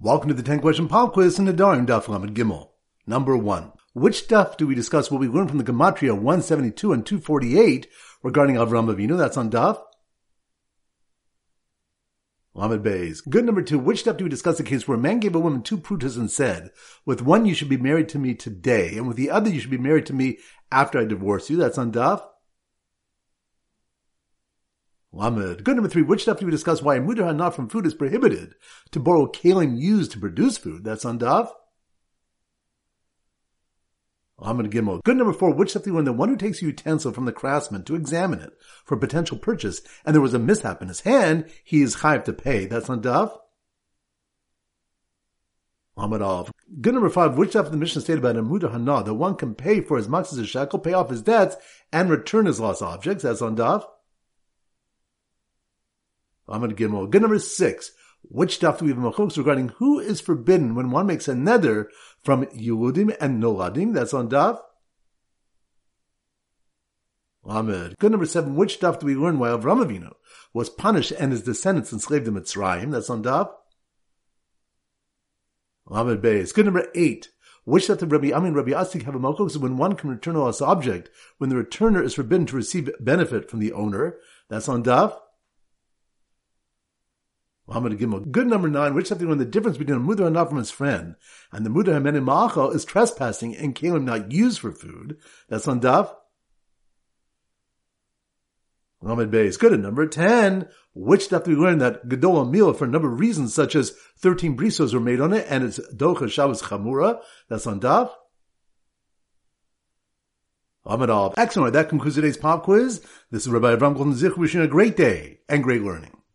Welcome to the 10 question pop quiz in Nedarim Daf Lamed Gimel. Number one. Which stuff do we discuss what we learned from the Gematria 172 and 248 regarding Avram Avinu? That's on Daf. Lamed Beis. Good number two. Which stuff do we discuss the case where a man gave a woman two prutas and said, with one you should be married to me today, and with the other you should be married to me after I divorce you? That's on Daf. Lamed. Good number three. Which stuff do we discuss why a mudar not from food is prohibited to borrow kalim used to produce food? That's on Daf. Lamed Gimel. Good number four. Which stuff do we learn the one who takes a utensil from the craftsman to examine it for potential purchase and there was a mishap in his hand, he is chayiv to pay. That's on Daf. Lamed. Good number five. Which stuff the Mishnah stated about a muda hana that one can pay for as much as maxis shekel, pay off his debts, and return his lost objects? That's on Daf. Lamed Gimel. Good number six. Which stuff do we have machlokes regarding who is forbidden when one makes a neder from Yeludim and Noladim? That's on Daf. Lamed. Good number seven. Which stuff do we learn why Avram Avinu was punished and his descendants enslaved in Mitzrayim? That's on Daf. Lamed Beis. Good number eight. Which stuff did Rabbi Amin Rabbi Asik have a malchus when one can return a lost object when the returner is forbidden to receive benefit from the owner? That's on Daf. Lamed Gimel. Good number nine, which something when the difference between a mudar not from his friend and the mudar hamen ma'achal is trespassing and kalim not used for food. That's on Daf. Lamed Beis is good at number 10. Which stuff do we learn that Gedola milah for a number of reasons, such as 13 brisos were made on it and it's Docha Shabbos Chamura. That's on Daf. Lamed Excellent. That concludes today's pop quiz. This is Rabbi Avram Golden Zich wishing a great day and great learning.